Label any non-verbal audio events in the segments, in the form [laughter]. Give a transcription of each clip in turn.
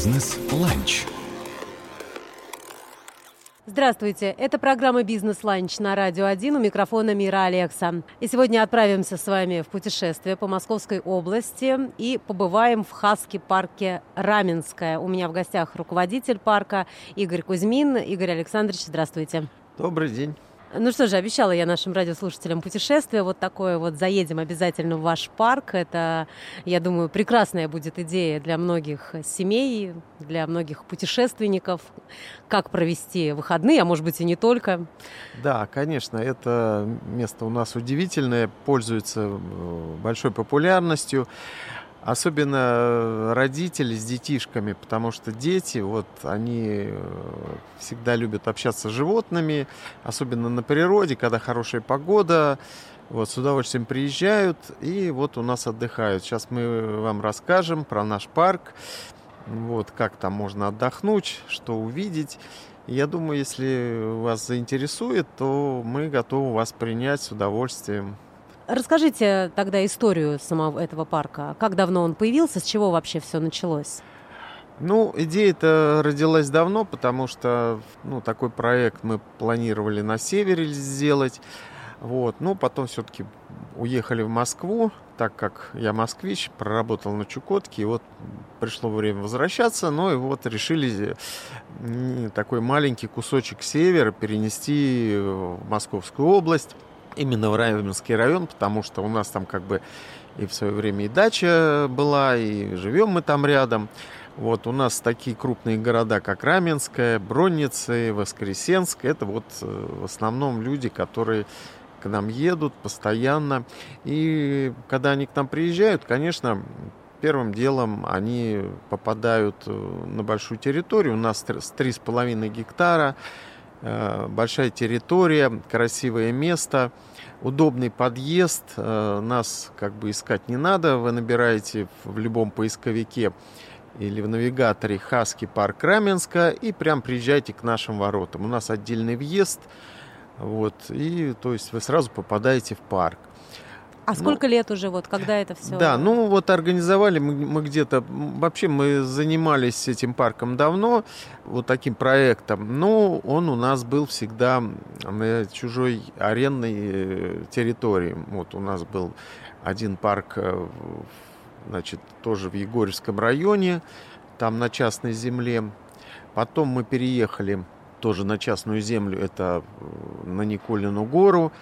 Бизнес-ланч. Здравствуйте, это программа «Бизнес-ланч» на Радио 1 у микрофона Мира Алекса. И сегодня отправимся с вами в путешествие по Московской области и побываем в Хаски-парке Раменское. У меня в гостях руководитель парка Игорь Кузьмин. Игорь Александрович, здравствуйте. Добрый день. Ну что же, обещала я нашим радиослушателям путешествие. Вот такое вот заедем обязательно в ваш парк. Это, я думаю, прекрасная будет идея для многих семей, для многих путешественников. Как провести выходные, а может быть и не только. Да, конечно, это место у нас удивительное, пользуется э, большой популярностью. Особенно э, родители с детишками, потому что дети, вот, они э, всегда любят общаться с животными, особенно на природе, когда хорошая погода, вот, с удовольствием приезжают и вот у нас отдыхают. Сейчас мы вам расскажем про наш парк, вот, как там можно отдохнуть, что увидеть. Я думаю, если вас заинтересует, то мы готовы вас принять с удовольствием. Расскажите тогда историю самого этого парка. Как давно он появился, с чего вообще все началось? Ну, идея-то родилась давно, потому что ну, такой проект мы планировали на севере сделать. Вот. Ну, потом все-таки уехали в Москву, так как я москвич, проработал на Чукотке, и вот пришло время возвращаться, ну и вот решили такой маленький кусочек севера перенести в Московскую область именно в Раменский район, потому что у нас там как бы и в свое время и дача была, и живем мы там рядом. Вот у нас такие крупные города, как Раменская, Бронницы, Воскресенск. Это вот э, в основном люди, которые к нам едут постоянно. И когда они к нам приезжают, конечно, первым делом они попадают э, на большую территорию. У нас 3,5 гектара. Э, большая территория, красивое место, удобный подъезд, э, нас как бы искать не надо, вы набираете в любом поисковике или в навигаторе Хаски парк Раменска и прям приезжайте к нашим воротам. У нас отдельный въезд, вот, и то есть вы сразу попадаете в парк. А сколько ну, лет уже, вот, когда это все? Да, ну вот организовали мы, мы где-то, вообще мы занимались этим парком давно, вот таким проектом, но он у нас был всегда на чужой арендной э, территории. Вот у нас был один парк, э, значит, тоже в Егорьевском районе, там на частной земле. Потом мы переехали тоже на частную землю, это э, на Николину гору,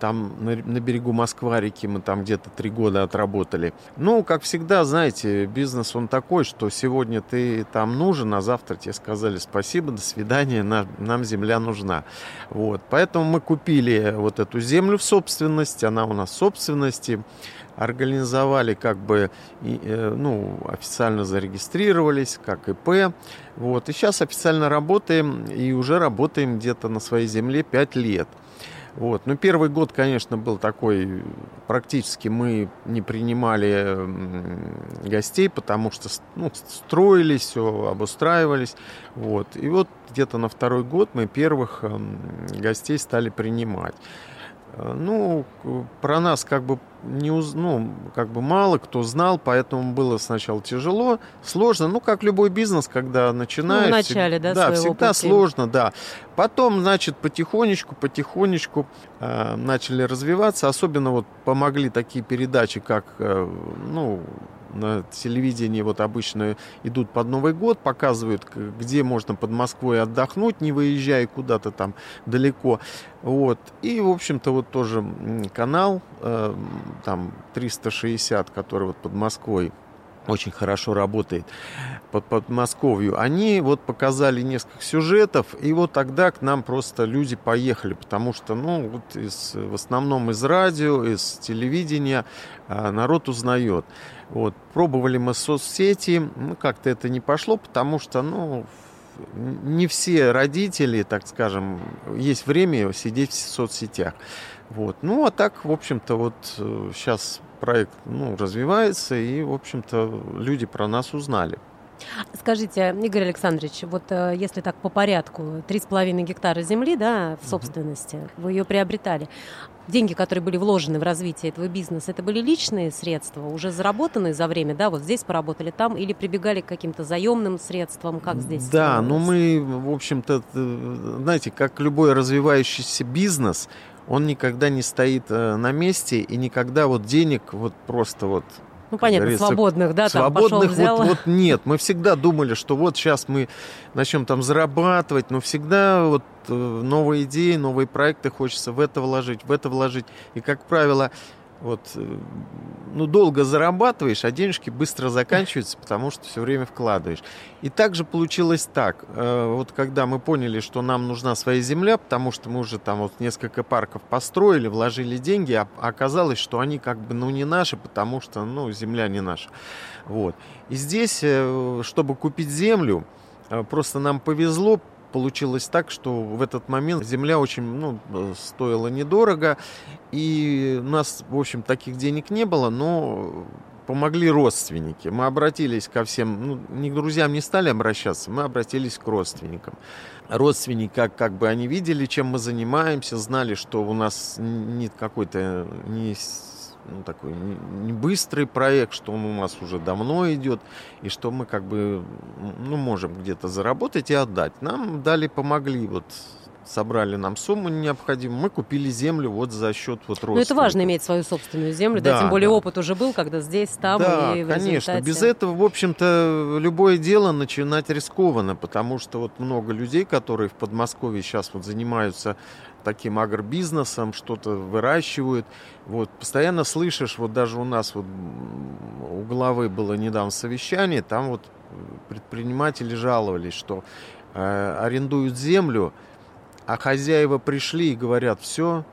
там на, на берегу Москва-реки мы там где-то три года отработали. Ну, как всегда, знаете, бизнес он такой, что сегодня ты там нужен, а завтра тебе сказали спасибо, до свидания, нам, нам земля нужна. Вот. Поэтому мы купили вот эту землю в собственность, она у нас в собственности организовали как бы, э, ну, официально зарегистрировались, как ИП. Вот. И сейчас официально работаем, и уже работаем где-то на своей земле 5 лет. Вот. Ну, первый год, конечно, был такой, практически мы не принимали гостей, потому что ну, строились, все, обустраивались. Вот. И вот где-то на второй год мы первых гостей стали принимать. Э, ну, про нас как бы не уз... ну, как бы мало кто знал, поэтому было сначала тяжело, сложно, ну, как любой бизнес, когда начинаешь. Ну, в начале, да, Да, всегда пути. сложно, да. Потом, значит, потихонечку, потихонечку э, начали развиваться, особенно вот помогли такие передачи, как, э, ну, на телевидении вот обычно идут под Новый год, показывают, где можно под Москвой отдохнуть, не выезжая куда-то там далеко. Вот. И, в общем-то, вот тоже канал, э, там 360, который вот под Москвой очень хорошо работает под Подмосковью, они вот показали несколько сюжетов, и вот тогда к нам просто люди поехали, потому что, ну, вот из, в основном из радио, из телевидения а, народ узнает. Вот, пробовали мы соцсети, ну, как-то это не пошло, потому что, ну, не все родители, так скажем, есть время сидеть в соцсетях. Вот. Ну, а так, в общем-то, вот сейчас э, проект ну, развивается, и, в общем-то, люди про нас узнали. Скажите, Игорь Александрович, вот э, если так по порядку, 3,5 гектара земли, да, в собственности, вы ее приобретали. Деньги, которые были вложены в развитие этого бизнеса, это были личные средства, уже заработанные за время, да, вот здесь поработали, там, или прибегали к каким-то заемным средствам, как здесь? Да, ну мы, в общем-то, знаете, как любой развивающийся бизнес, он никогда не стоит э, на месте и никогда вот денег вот просто вот ну, понятно, свободных, да, свободных там пошел, взял. Вот, вот нет. Мы всегда думали, что вот сейчас мы начнем там зарабатывать, но всегда вот э, новые идеи, новые проекты хочется в это вложить, в это вложить. И, как правило, вот, э, ну, долго зарабатываешь, а денежки быстро заканчиваются, потому что все время вкладываешь. И также получилось так. Э, вот когда мы поняли, что нам нужна своя земля, потому что мы уже там вот несколько парков построили, вложили деньги, а оказалось, что они как бы, ну, не наши, потому что, ну, земля не наша. Вот. И здесь, э, чтобы купить землю, просто нам повезло, получилось так, что в этот момент земля очень ну, стоила недорого, и у нас, в общем, таких денег не было, но помогли родственники. Мы обратились ко всем, ну, ни к друзьям не стали обращаться, мы обратились к родственникам. Родственники, как, как бы они видели, чем мы занимаемся, знали, что у нас не какой-то не ну, такой быстрый проект, что он у нас уже давно идет, и что мы как бы ну, можем где-то заработать и отдать. Нам дали, помогли, вот собрали нам сумму необходимую, мы купили землю вот за счет вот родственников. Но это важно иметь свою собственную землю, да, да тем более да. опыт уже был, когда здесь, там да, и в конечно. Результате... Без этого, в общем-то, любое дело начинать рискованно, потому что вот много людей, которые в Подмосковье сейчас вот занимаются таким агробизнесом, что-то выращивают. Вот, постоянно слышишь, вот даже у нас вот у главы было недавно совещание, там вот предприниматели жаловались, что э, арендуют землю, а хозяева пришли и говорят, все,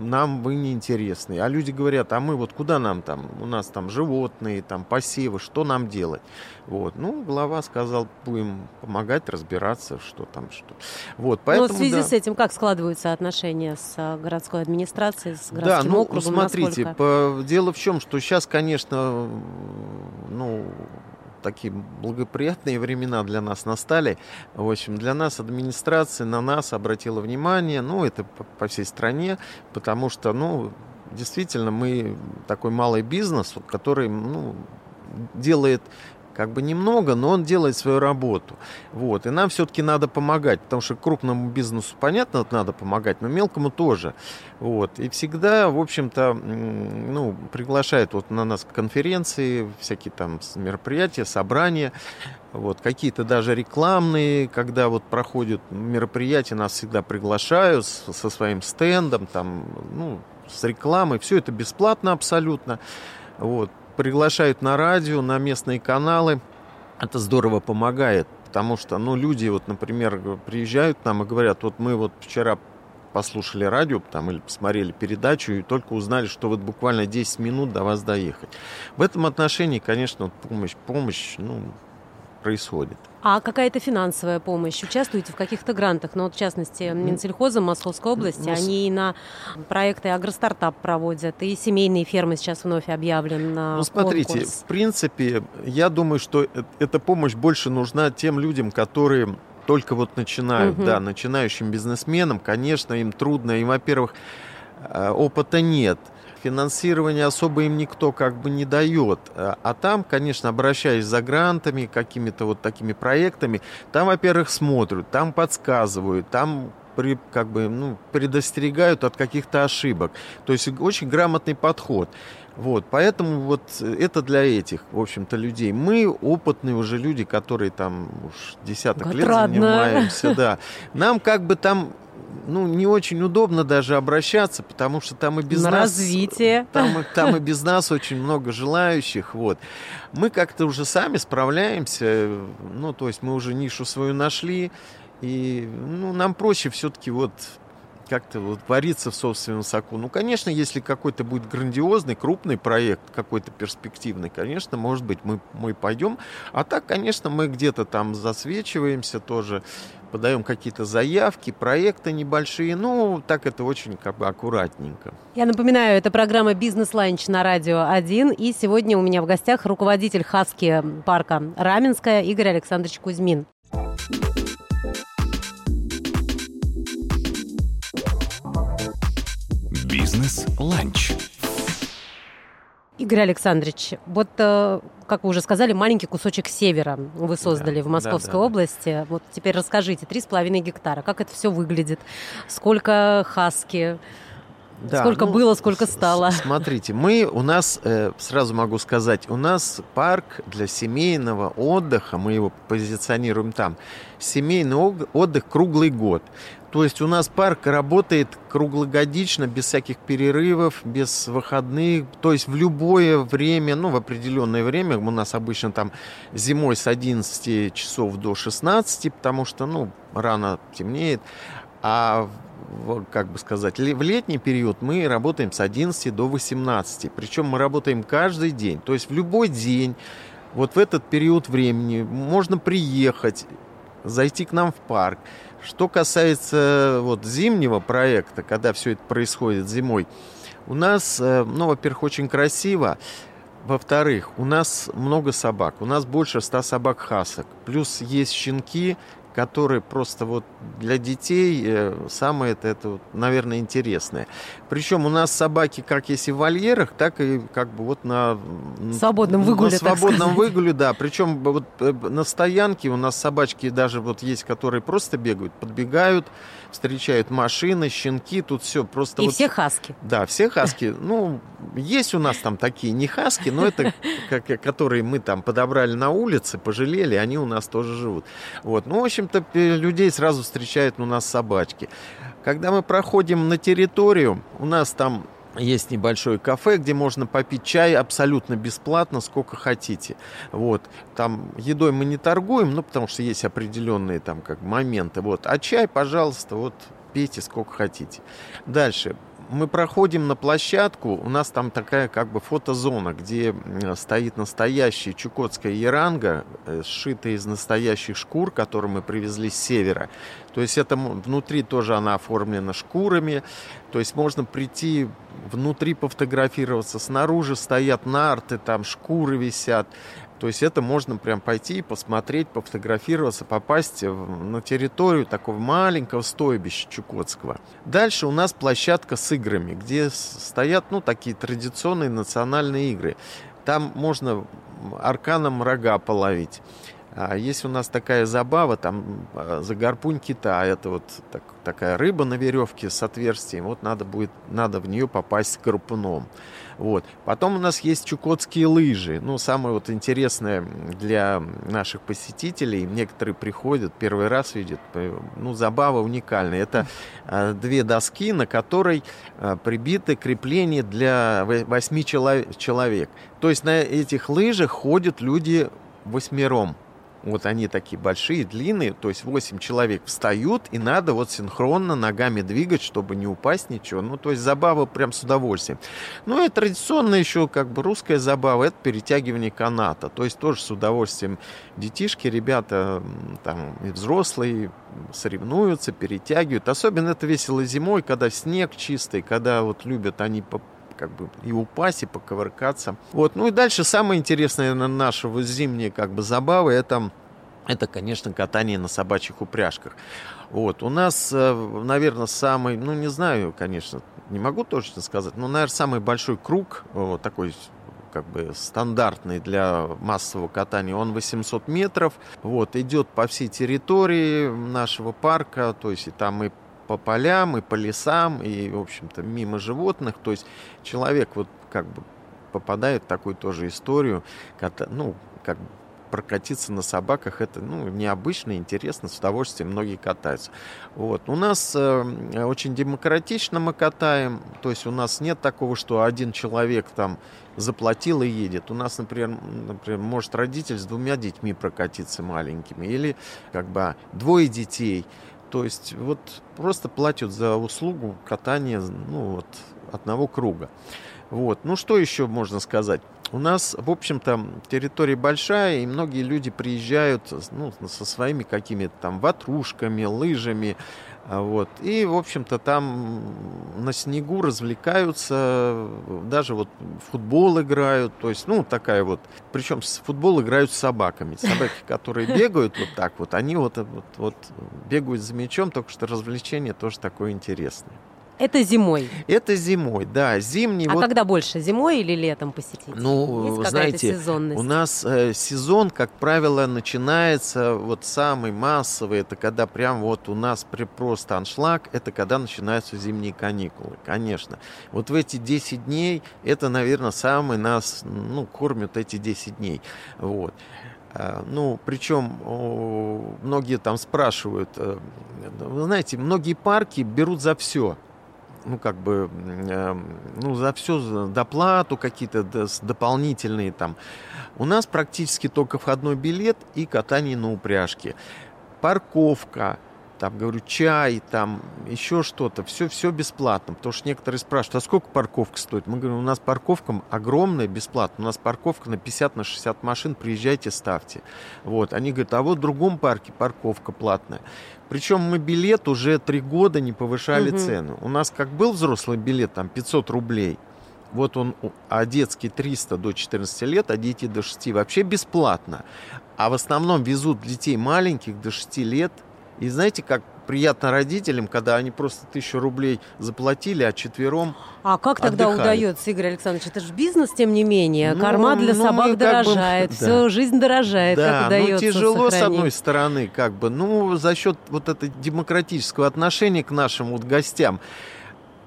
нам вы не интересны. А люди говорят, а мы вот куда нам там, у нас там животные, там посевы, что нам делать? Вот. Ну, глава сказал, будем помогать, разбираться, что там, что. Вот, поэтому, Но в связи да. с этим как складываются отношения с а, городской администрацией, с городским да, ну, округом? смотрите, по, дело в чем, что сейчас, конечно, ну, такие благоприятные времена для нас настали. В общем, для нас администрация на нас обратила внимание, ну, это по, всей стране, потому что, ну, действительно, мы такой малый бизнес, который, ну, делает как бы немного, но он делает свою работу. Вот. И нам все-таки надо помогать, потому что крупному бизнесу, понятно, надо помогать, но мелкому тоже. Вот. И всегда, в общем-то, ну, приглашают вот на нас конференции, всякие там мероприятия, собрания, вот, какие-то даже рекламные, когда вот проходят мероприятия, нас всегда приглашают со своим стендом, там, ну, с рекламой, все это бесплатно абсолютно. Вот приглашают на радио, на местные каналы. Это здорово помогает, потому что, ну, люди, вот, например, приезжают к нам и говорят, вот мы вот вчера послушали радио там, или посмотрели передачу и только узнали, что вот буквально 10 минут до вас доехать. В этом отношении, конечно, помощь, помощь ну, происходит. А какая-то финансовая помощь? Участвуете в каких-то грантах? Ну, вот, в частности, Минсельхозом Московской области, ну, они и на проекты агростартап проводят, и семейные фермы сейчас вновь объявлен на Ну, смотрите, конкурс. в принципе, я думаю, что э, эта помощь больше нужна тем людям, которые только вот начинают, угу. да, начинающим бизнесменам, конечно, им трудно, им, во-первых, э, опыта нет – финансирование особо им никто как бы не дает. А, а там, конечно, обращаясь за грантами, какими-то вот такими проектами, там, во-первых, смотрят, там подсказывают, там при, как бы, ну, предостерегают от каких-то ошибок. То есть очень грамотный подход. Вот, поэтому вот это для этих, в общем-то, людей. Мы опытные уже люди, которые там уж десяток Отрадно. лет занимаемся, да. [laughs] Нам как бы там ну, не очень удобно даже обращаться, потому что там и без На нас... развитие. Там, там и без нас очень много желающих, вот. Мы как-то уже сами справляемся, ну, то есть мы уже нишу свою нашли, и, ну, нам проще все-таки вот как-то вот вариться в собственном соку. Ну, конечно, если какой-то будет грандиозный, крупный проект, какой-то перспективный, конечно, может быть, мы, мы пойдем. А так, конечно, мы где-то там засвечиваемся тоже, подаем какие-то заявки, проекты небольшие. Ну, так это очень как бы аккуратненько. Я напоминаю, это программа «Бизнес-ланч» на Радио 1. И сегодня у меня в гостях руководитель Хаски-парка Раменское Игорь Александрович Кузьмин. Бизнес-ланч. Игорь Александрович, вот, э, как вы уже сказали, маленький кусочек севера вы создали да, в Московской да, да. области. Вот теперь расскажите, три с половиной гектара, как это все выглядит, сколько хаски, Да, сколько ну, было, сколько стало. Смотрите, мы у нас, э, сразу могу сказать, у нас парк для семейного отдыха, мы его позиционируем там, семейный отдых круглый год. То есть у нас парк работает круглогодично, без всяких перерывов, без выходных, то есть в любое время, ну, в определенное время, у нас обычно там зимой с 11 часов до 16, потому что, ну, рано темнеет, а как бы сказать, в летний период мы работаем с 11 до 18. Причем мы работаем каждый день. То есть в любой день, вот в этот период времени можно приехать, зайти к нам в парк. Что касается вот зимнего проекта, когда все это происходит зимой, у нас, э, ну, во-первых, очень красиво. Во-вторых, у нас много собак. У нас больше 100 собак хасок. Плюс есть щенки, которые просто вот для детей э, самое это, это наверное, интересное. Причем у нас собаки как есть и в вольерах, так и как бы вот на... Свободном выгуле, На свободном выгуле, да. Причем вот э, на стоянке у нас собачки даже вот есть, которые просто бегают, подбегают, встречают машины, щенки, тут все просто И вот... все хаски. Да, все хаски. [laughs] Ну, есть у нас там такие не хаски, но это [laughs] которые мы там подобрали на улице, пожалели, они у нас тоже живут. Вот. Ну, в общем-то, людей сразу встречают у нас собачки. Когда мы проходим на территорию, у нас там есть небольшое кафе, где можно попить чай абсолютно бесплатно, сколько хотите. Вот. Там едой мы не торгуем, ну, потому что есть определенные там как моменты. Вот. А чай, пожалуйста, вот пейте сколько хотите. Дальше. Мы проходим на площадку, у нас там такая как бы фотозона, где стоит настоящая чукотская яранга, э, сшитая из настоящих шкур, которые мы привезли с севера. То есть это внутри тоже она оформлена шкурами, то есть можно прийти внутри пофотографироваться, снаружи стоят нарты, там шкуры висят. То есть это можно прям пойти и посмотреть, пофотографироваться, попасть на территорию такого маленького стойбища Чукотского. Дальше у нас площадка с играми, где стоят ну, такие традиционные национальные игры. Там можно арканом рога половить. А есть у нас такая забава, там а, за гарпунь кита, это вот так- такая рыба на веревке с отверстием, вот надо будет, надо в нее попасть гарпуном. Вот. Потом у нас есть чукотские лыжи. Ну, самое вот интересное для наших посетителей, некоторые приходят, первый раз видят, ну, забава уникальная. Это э, две доски, на которой прибиты крепления для во- восьми чело- человек. То есть на этих лыжах ходят люди восьмером. Вот они такие большие, длинные, то есть 8 человек встают, и надо вот синхронно ногами двигать, чтобы не упасть ничего. Ну, то есть забава прям с удовольствием. Ну и традиционная еще как бы русская забава, это перетягивание каната. То есть тоже с удовольствием детишки, ребята там и взрослые соревнуются, перетягивают. Особенно это весело зимой, когда снег чистый, когда вот любят они как бы и упасть, и поковыркаться. Вот. Ну и дальше самое интересное на наша вот зимняя как бы забава, это, это, конечно, катание на собачьих упряжках. Вот. У нас, наверное, самый, ну не знаю, конечно, не могу точно сказать, но, наверное, самый большой круг, вот такой как бы стандартный для массового катания, он 800 метров, вот, идет по всей территории нашего парка, то есть и там и по полям, и по лесам, и, в общем-то, мимо животных. То есть человек вот как бы попадает в такую тоже историю, ката- ну, как бы прокатиться на собаках, это, ну, необычно, интересно, с удовольствием многие катаются. Вот. У нас э, очень демократично мы катаем, то есть у нас нет такого, что один человек там заплатил и едет. У нас, например, например, может родитель с двумя детьми прокатиться маленькими, или как бы двое детей. То есть вот просто платят за услугу катания ну, вот, одного круга. Вот. Ну, что еще можно сказать? У нас, в общем-то, территория большая, и многие люди приезжают ну, со своими какими-то там ватрушками, лыжами, а, вот. И, в общем-то, там на снегу развлекаются, даже вот футбол играют, то есть, ну, такая вот, причем футбол играют с собаками. Собаки, [laughs] которые бегают вот так вот, они вот, вот, вот бегают за мячом, только что развлечение тоже такое интересное. Это зимой. Это зимой, да. Зимний. А вот... когда больше, зимой или летом посетить? Ну, Есть знаете, сезонность? у нас э, сезон, как правило, начинается вот самый массовый. Это когда прям вот у нас при, просто аншлаг. Это когда начинаются зимние каникулы, конечно. Вот в эти 10 дней это, наверное, самый нас, ну, кормят эти 10 дней. Вот. Э, ну, причем многие там спрашивают, э, вы знаете, многие парки берут за все ну, как бы, э, ну, за все доплату какие-то дополнительные там. У нас практически только входной билет и катание на упряжке. Парковка, там, говорю, чай, там, еще что-то, все, все бесплатно. Потому что некоторые спрашивают, а сколько парковка стоит? Мы говорим, у нас парковка огромная, бесплатно. У нас парковка на 50, на 60 машин, приезжайте, ставьте. Вот. Они говорят, а вот в другом парке парковка платная. Причем мы билет уже три года не повышали угу. цену. У нас как был взрослый билет, там 500 рублей. Вот он, а детский 300 до 14 лет, а дети до 6 вообще бесплатно. А в основном везут детей маленьких до 6 лет – и знаете, как приятно родителям, когда они просто тысячу рублей заплатили, а четвером А как тогда отдыхают. удается, Игорь Александрович? Это же бизнес, тем не менее. Ну, Корма для ну, собак дорожает, [laughs] бы, все, да. жизнь дорожает. Да, как удается ну тяжело сохранить? с одной стороны, как бы, ну за счет вот этого демократического отношения к нашим вот гостям.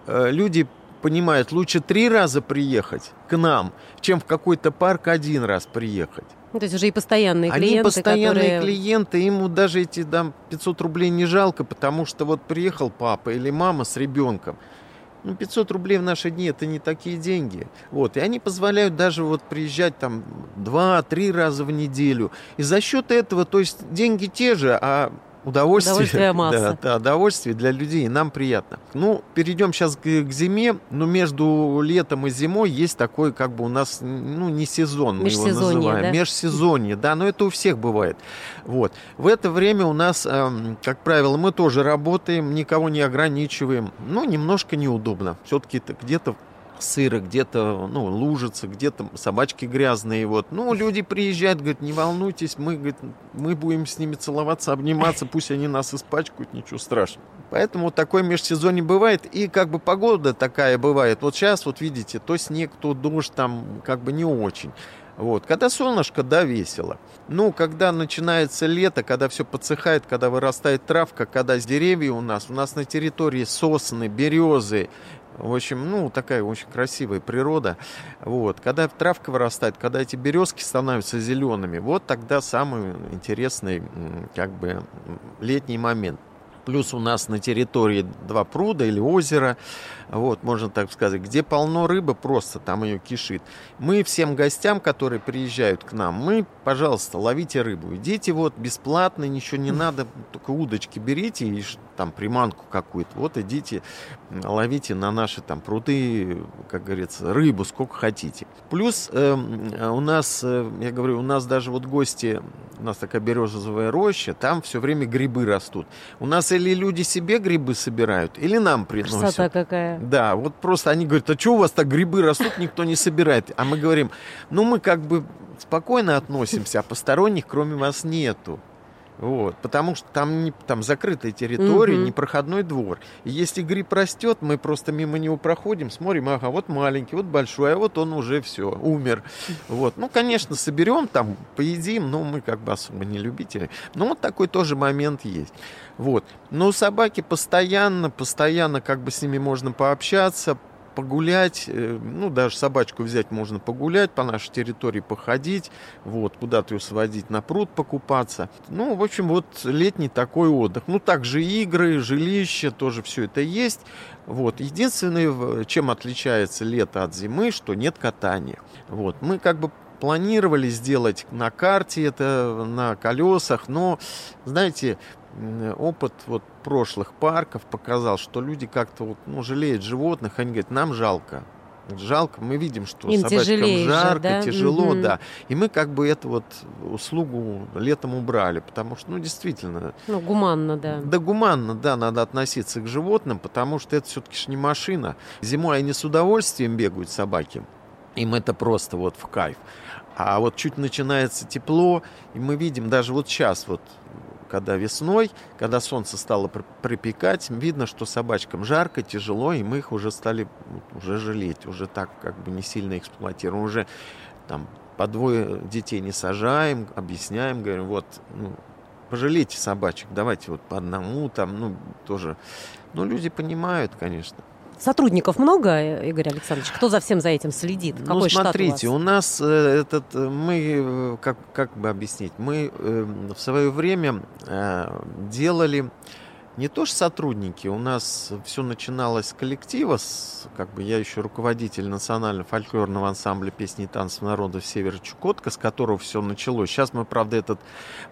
Э, люди понимают, лучше три раза приехать к нам, чем в какой-то парк один раз приехать. Ну, то есть уже и постоянные Они клиенты, постоянные которые... клиенты, ему даже эти там 500 рублей не жалко, потому что вот приехал папа или мама с ребенком, ну, 500 рублей в наши дни это не такие деньги. Вот. И они позволяют даже вот приезжать там 2-3 раза в неделю. И за счет этого, то есть деньги те же, а удовольствие. Удовольствие [laughs] масса. Да, да, удовольствие для людей, нам приятно. Ну, перейдем сейчас к, к зиме. Но между летом и зимой есть такой, как бы у нас, ну, не сезон, мы его называем. Да? Межсезонье, да, но это у всех бывает. Вот. В это время у нас, э, как правило, мы тоже работаем, никого не ограничиваем. Ну, немножко неудобно. Все-таки где-то сыро, где-то, ну, лужица, где-то собачки грязные, вот. Ну, люди приезжают, говорят, не волнуйтесь, мы, говорит, мы будем с ними целоваться, обниматься, пусть они нас испачкают, ничего страшного. Поэтому вот такое межсезонье бывает, и как бы погода такая бывает. Вот сейчас, вот видите, то снег, то дождь, там как бы не очень. Вот. Когда солнышко, да, весело. Ну, когда начинается лето, когда все подсыхает, когда вырастает травка, когда с деревья у нас, у нас на территории сосны, березы, в общем, ну, такая очень красивая природа. Вот. Когда травка вырастает, когда эти березки становятся зелеными, вот тогда самый интересный, как бы, летний момент. Плюс у нас на территории два пруда или озера, вот, можно так сказать, где полно рыбы, просто там ее кишит. Мы всем гостям, которые приезжают к нам, мы, пожалуйста, ловите рыбу. Идите вот бесплатно, ничего не надо, только удочки берите и там приманку какую-то. Вот идите, ловите на наши там пруды, как говорится, рыбу сколько хотите. Плюс э, у нас, э, я говорю, у нас даже вот гости, у нас такая березовая роща, там все время грибы растут. У нас или люди себе грибы собирают, или нам приносят. Красота какая. Да, вот просто они говорят, а что у вас так грибы растут, никто не собирает. А мы говорим, ну мы как бы спокойно относимся, а посторонних кроме вас нету. Вот, потому что там, не, там закрытая территория, угу. непроходной двор. И если гриб растет, мы просто мимо него проходим, смотрим, ага, вот маленький, вот большой, а вот он уже все, умер. Вот, ну, конечно, соберем там, поедим, но мы как бы особо не любители. Но вот такой тоже момент есть. Вот. Но собаки постоянно, постоянно как бы с ними можно пообщаться, погулять, э, ну, даже собачку взять можно погулять, по нашей территории походить, вот, куда-то ее сводить на пруд покупаться. Ну, в общем, вот летний такой отдых. Ну, также игры, жилище, тоже все это есть. Вот. Единственное, чем отличается лето от зимы, что нет катания. Вот. Мы как бы планировали сделать на карте это, на колесах, но, знаете, опыт вот прошлых парков показал, что люди как-то вот, ну, жалеют животных, они говорят, нам жалко. Жалко, мы видим, что Им собачкам тяжелее же, жарко, да? тяжело, Мгм. да. И мы как бы эту вот услугу летом убрали, потому что, ну, действительно, Ну, гуманно, да. да гуманно, да, надо относиться к животным, потому что это все-таки не машина. Зимой они с удовольствием бегают, собаки. Им это просто вот в кайф. А вот чуть начинается тепло, и мы видим даже вот сейчас вот когда весной, когда солнце стало пр- припекать, видно, что собачкам жарко, тяжело, и мы их уже стали уже жалеть, уже так как бы не сильно эксплуатируем, уже там по двое детей не сажаем, объясняем, говорим, вот, ну, пожалейте собачек, давайте вот по одному там, ну, тоже. Ну, люди понимают, конечно. Сотрудников много, Игорь Александрович? Кто за всем за этим следит? ну, Какой смотрите, штат у у, нас э, этот, э, мы, э, как, как бы объяснить, мы в свое время делали не то что сотрудники, у нас все начиналось с коллектива, с, как бы я еще руководитель национального фольклорного ансамбля песни и танцев народов Севера Чукотка, с которого все началось. Сейчас мы, правда, этот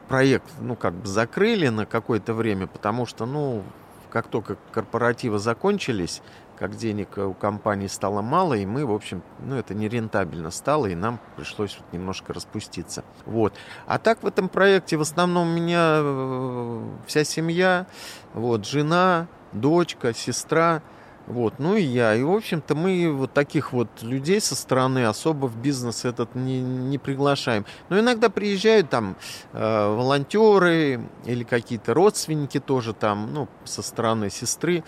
проект, ну, как бы закрыли на какое-то время, потому что, ну, как только корпоративы закончились, как денег у компании стало мало, и мы, в общем, ну, это нерентабельно стало, и нам пришлось вот немножко распуститься. Вот. А так в этом проекте в основном у меня э, вся семья, вот, жена, дочка, сестра, вот, ну и я. И, в общем-то, мы вот таких вот людей со стороны особо в бизнес этот не, не приглашаем. Но иногда приезжают там э, волонтеры или какие-то родственники тоже там, ну, со стороны сестры.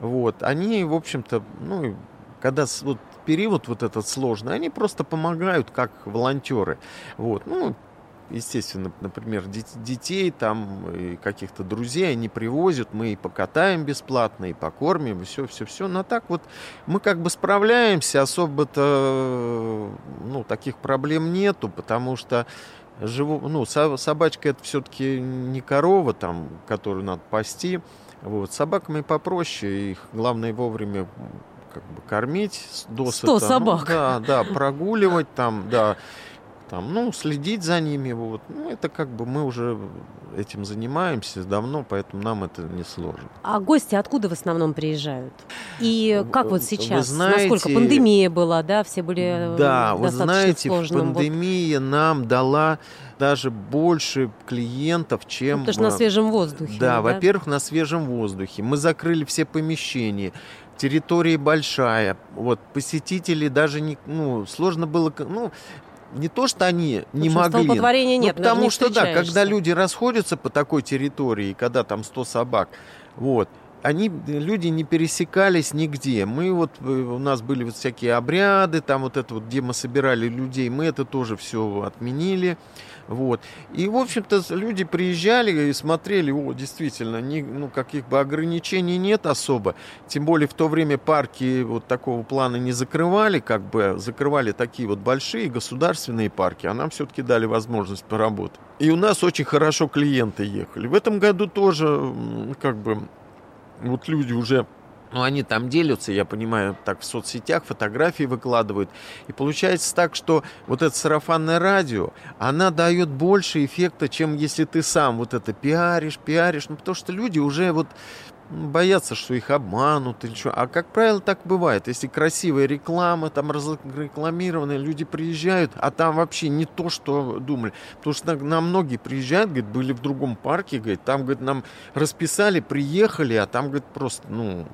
Вот, они, в общем-то, ну, когда вот период вот этот сложный, они просто помогают как волонтеры. Вот, ну, естественно, например, дет- детей там и каких-то друзей они привозят, мы и покатаем бесплатно, и покормим, и все, все, все. Но так вот мы как бы справляемся, особо-то, ну, таких проблем нету, потому что живу, ну, со- собачка это все-таки не корова, там, которую надо пасти. Вот, с собаками попроще, их главное вовремя как бы кормить досыта. Ну, собак. да, да, прогуливать там, да, там, ну, следить за ними, вот. Ну, это как бы мы уже этим занимаемся давно, поэтому нам это не сложно. А гости откуда в основном приезжают? И В- как вот вы сейчас? знаете, Насколько пандемия была, да? Все были э, Да, вы знаете, сложным. Вот. пандемия нам дала даже больше клиентов, чем... Ну, потому что на э, свежем воздухе. Да, во-первых, на свежем воздухе. Мы закрыли все помещения. Территория большая. Вот посетители даже не, ну, сложно было, ну, не то, что они не общем, могли. столпотворения ну, нет, даже потому не что, да, когда люди расходятся по такой территории, когда там 100 собак, вот, они, люди не пересекались нигде. Мы вот, э, у нас были вот всякие обряды, там вот это вот, где мы собирали людей, мы это тоже все отменили. Вот. И, в общем-то, люди приезжали и смотрели, о, действительно, ни, ну, каких бы ограничений нет особо. Тем более в то время парки вот такого плана не закрывали, как бы закрывали такие вот большие государственные парки, а нам все-таки дали возможность поработать. И у нас очень хорошо клиенты ехали. В этом году тоже, как бы, вот люди уже ну, они там делятся, я понимаю, так в соцсетях фотографии выкладывают. И получается так, что вот это сарафанное радио, она дает больше эффекта, чем если ты сам вот это пиаришь, пиаришь. Ну, потому что люди уже вот боятся, что их обманут или что. А как правило так бывает. Если красивая реклама, там разрекламированная, люди приезжают, а там вообще не то, что думали. Потому что на, многие приезжают, говорит, были в другом парке, говорит, там, говорит, нам расписали, приехали, а там, говорит, просто, ну,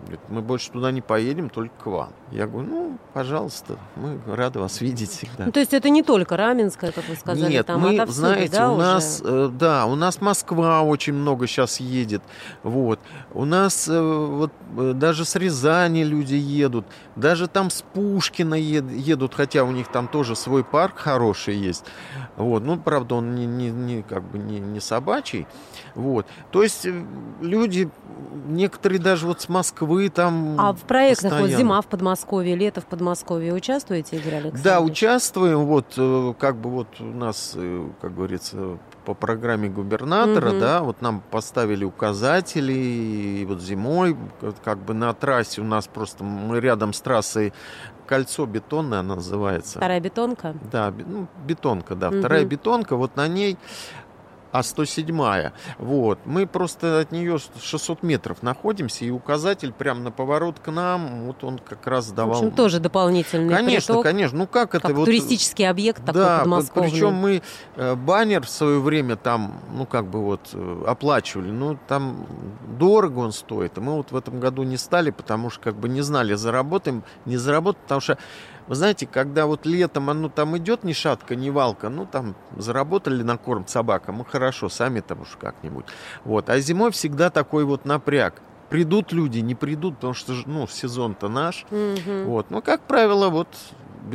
говорит, мы больше туда не поедем, только к вам. Я говорю, ну, пожалуйста, мы рады вас видеть всегда. Ну, то есть это не только Раменское, как вы сказали, Нет, там мы, отовсюду, знаете, да, у уже? нас, э, да, у нас Москва очень много сейчас едет, вот. У нас э, вот э, даже с Рязани люди едут, даже там с Пушкина ед- едут, хотя у них там тоже свой парк хороший есть, вот. Ну, правда, он не, не, не как бы не, не собачий, вот. То есть э, люди, некоторые даже вот с Москвы там А в проектах вот постоянно. зима в Подмосковье, лето в Подмосковье участвуете, Александрович? Да, участвуем. Вот э, как бы вот у нас, э, как говорится, по программе губернатора, Мгм. да, вот нам поставили указатели, и вот зимой, как- бы на трассе у нас просто мы рядом с трассой кольцо бетонное она называется. Вторая бетонка? Да, ну, бетонка, да, Мгм. вторая бетонка, вот на ней а 107-я. Вот. Мы просто от нее 600 метров находимся, и указатель прямо на поворот к нам, вот он как раз давал... В общем, тоже дополнительный Конечно, приток, конечно. Ну как это? как вот, туристический объект такой да, подмосковный. причем мы э, баннер в свое время там, ну как бы вот э, оплачивали, ну там дорого он стоит, и мы вот в этом году не стали, потому что как бы не знали, заработаем, не заработаем, потому что вы знаете, когда вот летом оно там идет ни шатка, ни валка, ну там заработали на корм собакам, мы хорошо, сами там уж как-нибудь. Вот. А зимой всегда такой вот напряг. Придут люди, не придут, потому что ну, сезон-то наш. Мгм. Вот. Но, как правило, вот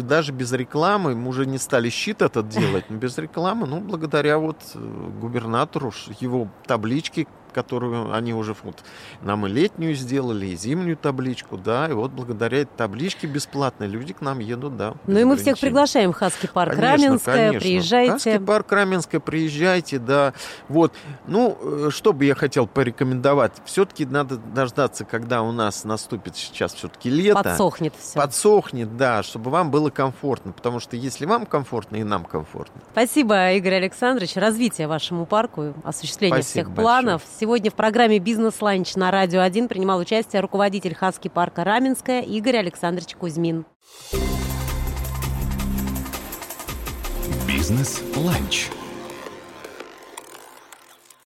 даже без рекламы, мы уже не стали щит этот [laughs] делать, но без рекламы, ну, благодаря вот э, губернатору, его табличке, которую они уже вот, нам и летнюю сделали, и зимнюю табличку, да, и вот благодаря этой табличке бесплатно люди к нам едут, да. Ну и мы всех приглашаем в Хаски парк Конечно, Раменская. конечно. Приезжайте. Кавский парк Раменская, приезжайте, да. Вот. Ну, э, что бы я хотел порекомендовать? Все-таки надо дождаться, когда у нас наступит сейчас все-таки лето. Подсохнет все. Подсохнет, да, чтобы вам было комфортно. Потому что если вам комфортно, и нам комфортно. Спасибо, Игорь Александрович. Развития вашему парку, осуществление Спасибо всех планов. большое. Сегодня в программе «Бизнес-ланч» на Радио 1 принимал участие руководитель Хаски парка Раменская Игорь Александрович Кузьмин. Бизнес-ланч.